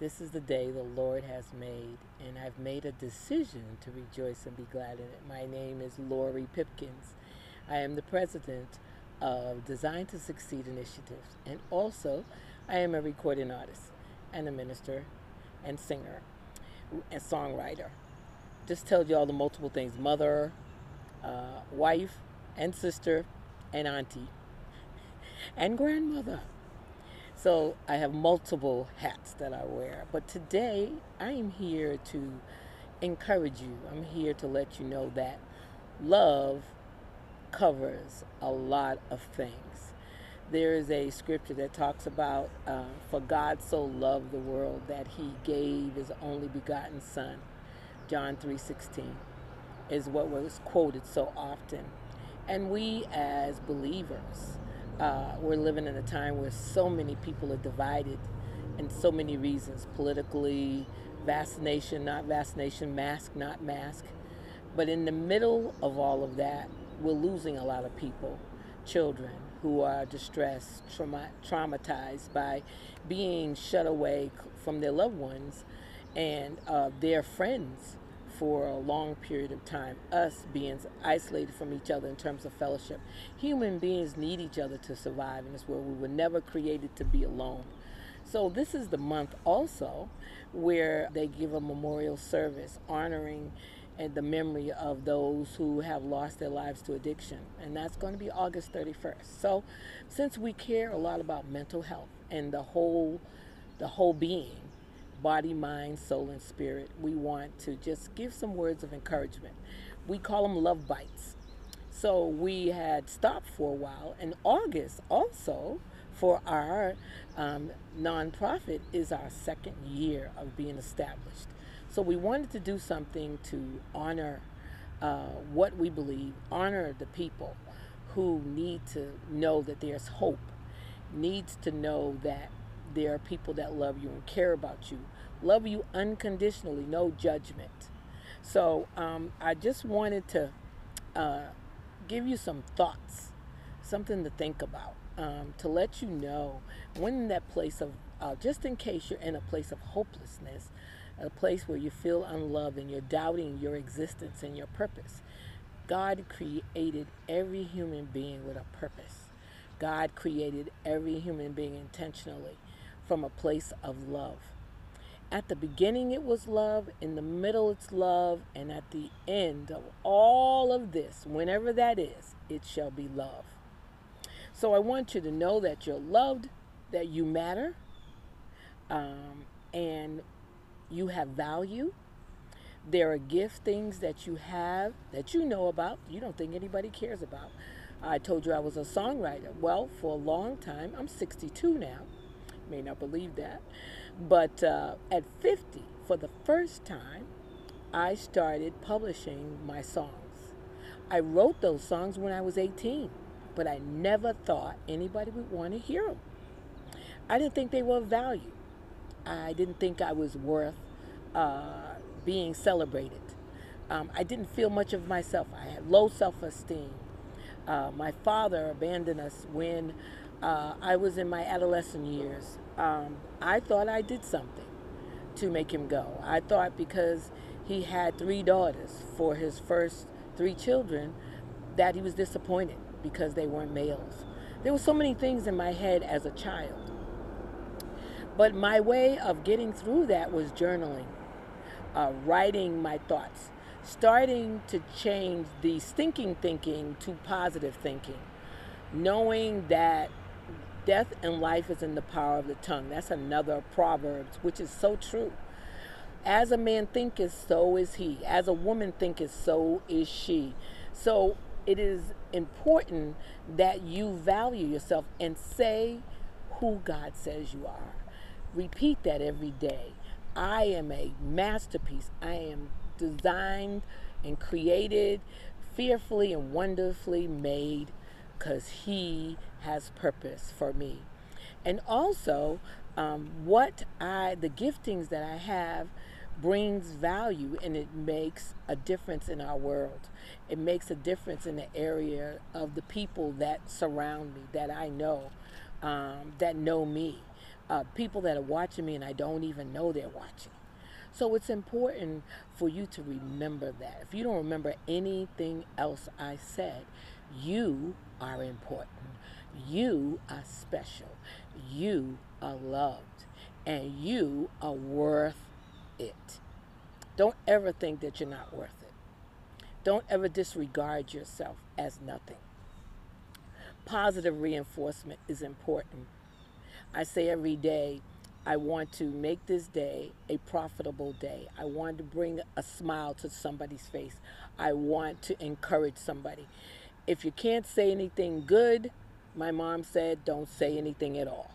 This is the day the Lord has made, and I've made a decision to rejoice and be glad in it. My name is Lori Pipkins. I am the president of Design to Succeed Initiatives, and also I am a recording artist and a minister and singer and songwriter. Just tell you all the multiple things mother, uh, wife, and sister, and auntie, and grandmother. So I have multiple hats that I wear. But today I am here to encourage you. I'm here to let you know that love covers a lot of things. There is a scripture that talks about, uh, for God so loved the world that he gave his only begotten son. John 3:16 is what was quoted so often. And we as believers, uh, we're living in a time where so many people are divided in so many reasons politically, vaccination, not vaccination, mask, not mask. But in the middle of all of that, we're losing a lot of people, children who are distressed, trauma- traumatized by being shut away from their loved ones and uh, their friends for a long period of time, us being isolated from each other in terms of fellowship. Human beings need each other to survive in this world. We were never created to be alone. So, this is the month also where they give a memorial service honoring and the memory of those who have lost their lives to addiction. And that's going to be August 31st. So, since we care a lot about mental health and the whole the whole being, body, mind, soul, and spirit, we want to just give some words of encouragement. We call them love bites. So we had stopped for a while. And August also for our um, nonprofit is our second year of being established. So we wanted to do something to honor uh, what we believe, honor the people who need to know that there's hope, needs to know that there are people that love you and care about you, love you unconditionally, no judgment. So um, I just wanted to uh, give you some thoughts, something to think about, um, to let you know when in that place of, uh, just in case you're in a place of hopelessness, a place where you feel unloved and you're doubting your existence and your purpose. God created every human being with a purpose. God created every human being intentionally from a place of love. At the beginning, it was love, in the middle, it's love, and at the end of all of this, whenever that is, it shall be love. So I want you to know that you're loved, that you matter, um, and you have value. There are gift things that you have that you know about, you don't think anybody cares about. I told you I was a songwriter. Well, for a long time, I'm 62 now. May not believe that. But uh, at 50, for the first time, I started publishing my songs. I wrote those songs when I was 18, but I never thought anybody would want to hear them. I didn't think they were of value. I didn't think I was worth uh, being celebrated. Um, I didn't feel much of myself. I had low self esteem. Uh, my father abandoned us when uh, I was in my adolescent years. Um, I thought I did something to make him go. I thought because he had three daughters for his first three children that he was disappointed because they weren't males. There were so many things in my head as a child. But my way of getting through that was journaling, uh, writing my thoughts, starting to change the stinking thinking to positive thinking, knowing that death and life is in the power of the tongue. That's another proverb, which is so true. As a man thinketh, so is he. As a woman thinketh, so is she. So it is important that you value yourself and say who God says you are. Repeat that every day. I am a masterpiece. I am designed and created fearfully and wonderfully made because He has purpose for me. And also, um, what I, the giftings that I have, brings value and it makes a difference in our world. It makes a difference in the area of the people that surround me, that I know, um, that know me. uh, people that are watching me and I don't even know they're watching. So it's important for you to remember that. If you don't remember anything else I said, you are important. You are special. You are loved. And you are worth it. Don't ever think that you're not worth it. Don't ever disregard yourself as nothing. Positive reinforcement is important. I say every day, I want to make this day a profitable day. I want to bring a smile to somebody's face. I want to encourage somebody. If you can't say anything good, my mom said, don't say anything at all.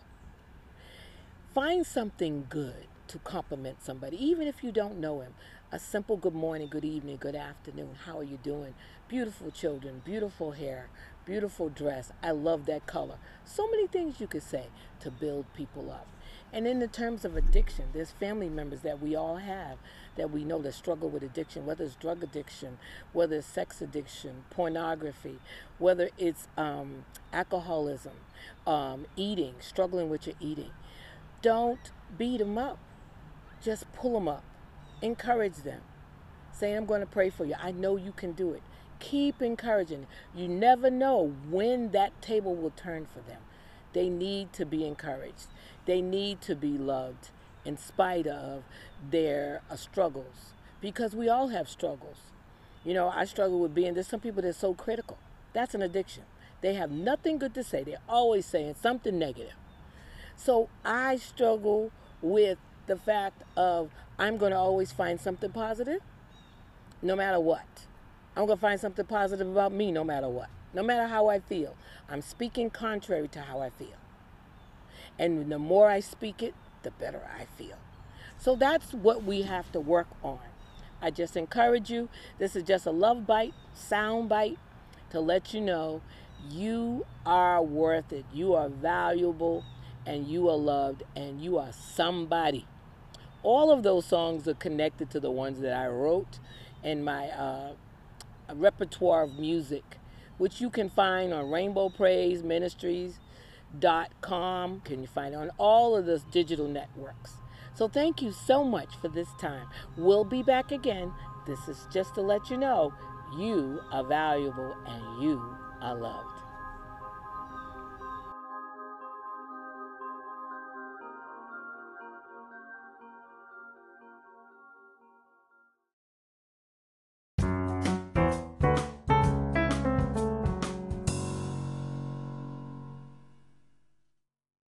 Find something good to compliment somebody, even if you don't know him. A simple good morning, good evening, good afternoon. How are you doing? Beautiful children, beautiful hair, beautiful dress. I love that color. So many things you could say to build people up. And in the terms of addiction, there's family members that we all have that we know that struggle with addiction, whether it's drug addiction, whether it's sex addiction, pornography, whether it's um, alcoholism, um, eating, struggling with your eating. Don't beat them up. Just pull them up. Encourage them. Say, I'm going to pray for you. I know you can do it. Keep encouraging. You never know when that table will turn for them. They need to be encouraged. They need to be loved in spite of their uh, struggles because we all have struggles. You know, I struggle with being, there's some people that are so critical. That's an addiction. They have nothing good to say. They're always saying something negative. So I struggle with the fact of I'm going to always find something positive no matter what. I'm going to find something positive about me no matter what. No matter how I feel. I'm speaking contrary to how I feel. And the more I speak it, the better I feel. So that's what we have to work on. I just encourage you. This is just a love bite, sound bite to let you know you are worth it. You are valuable and you are loved and you are somebody. All of those songs are connected to the ones that I wrote in my uh, repertoire of music, which you can find on Rainbow Praise Ministries can you find it on all of those digital networks? So thank you so much for this time. We'll be back again. This is just to let you know you are valuable and you are loved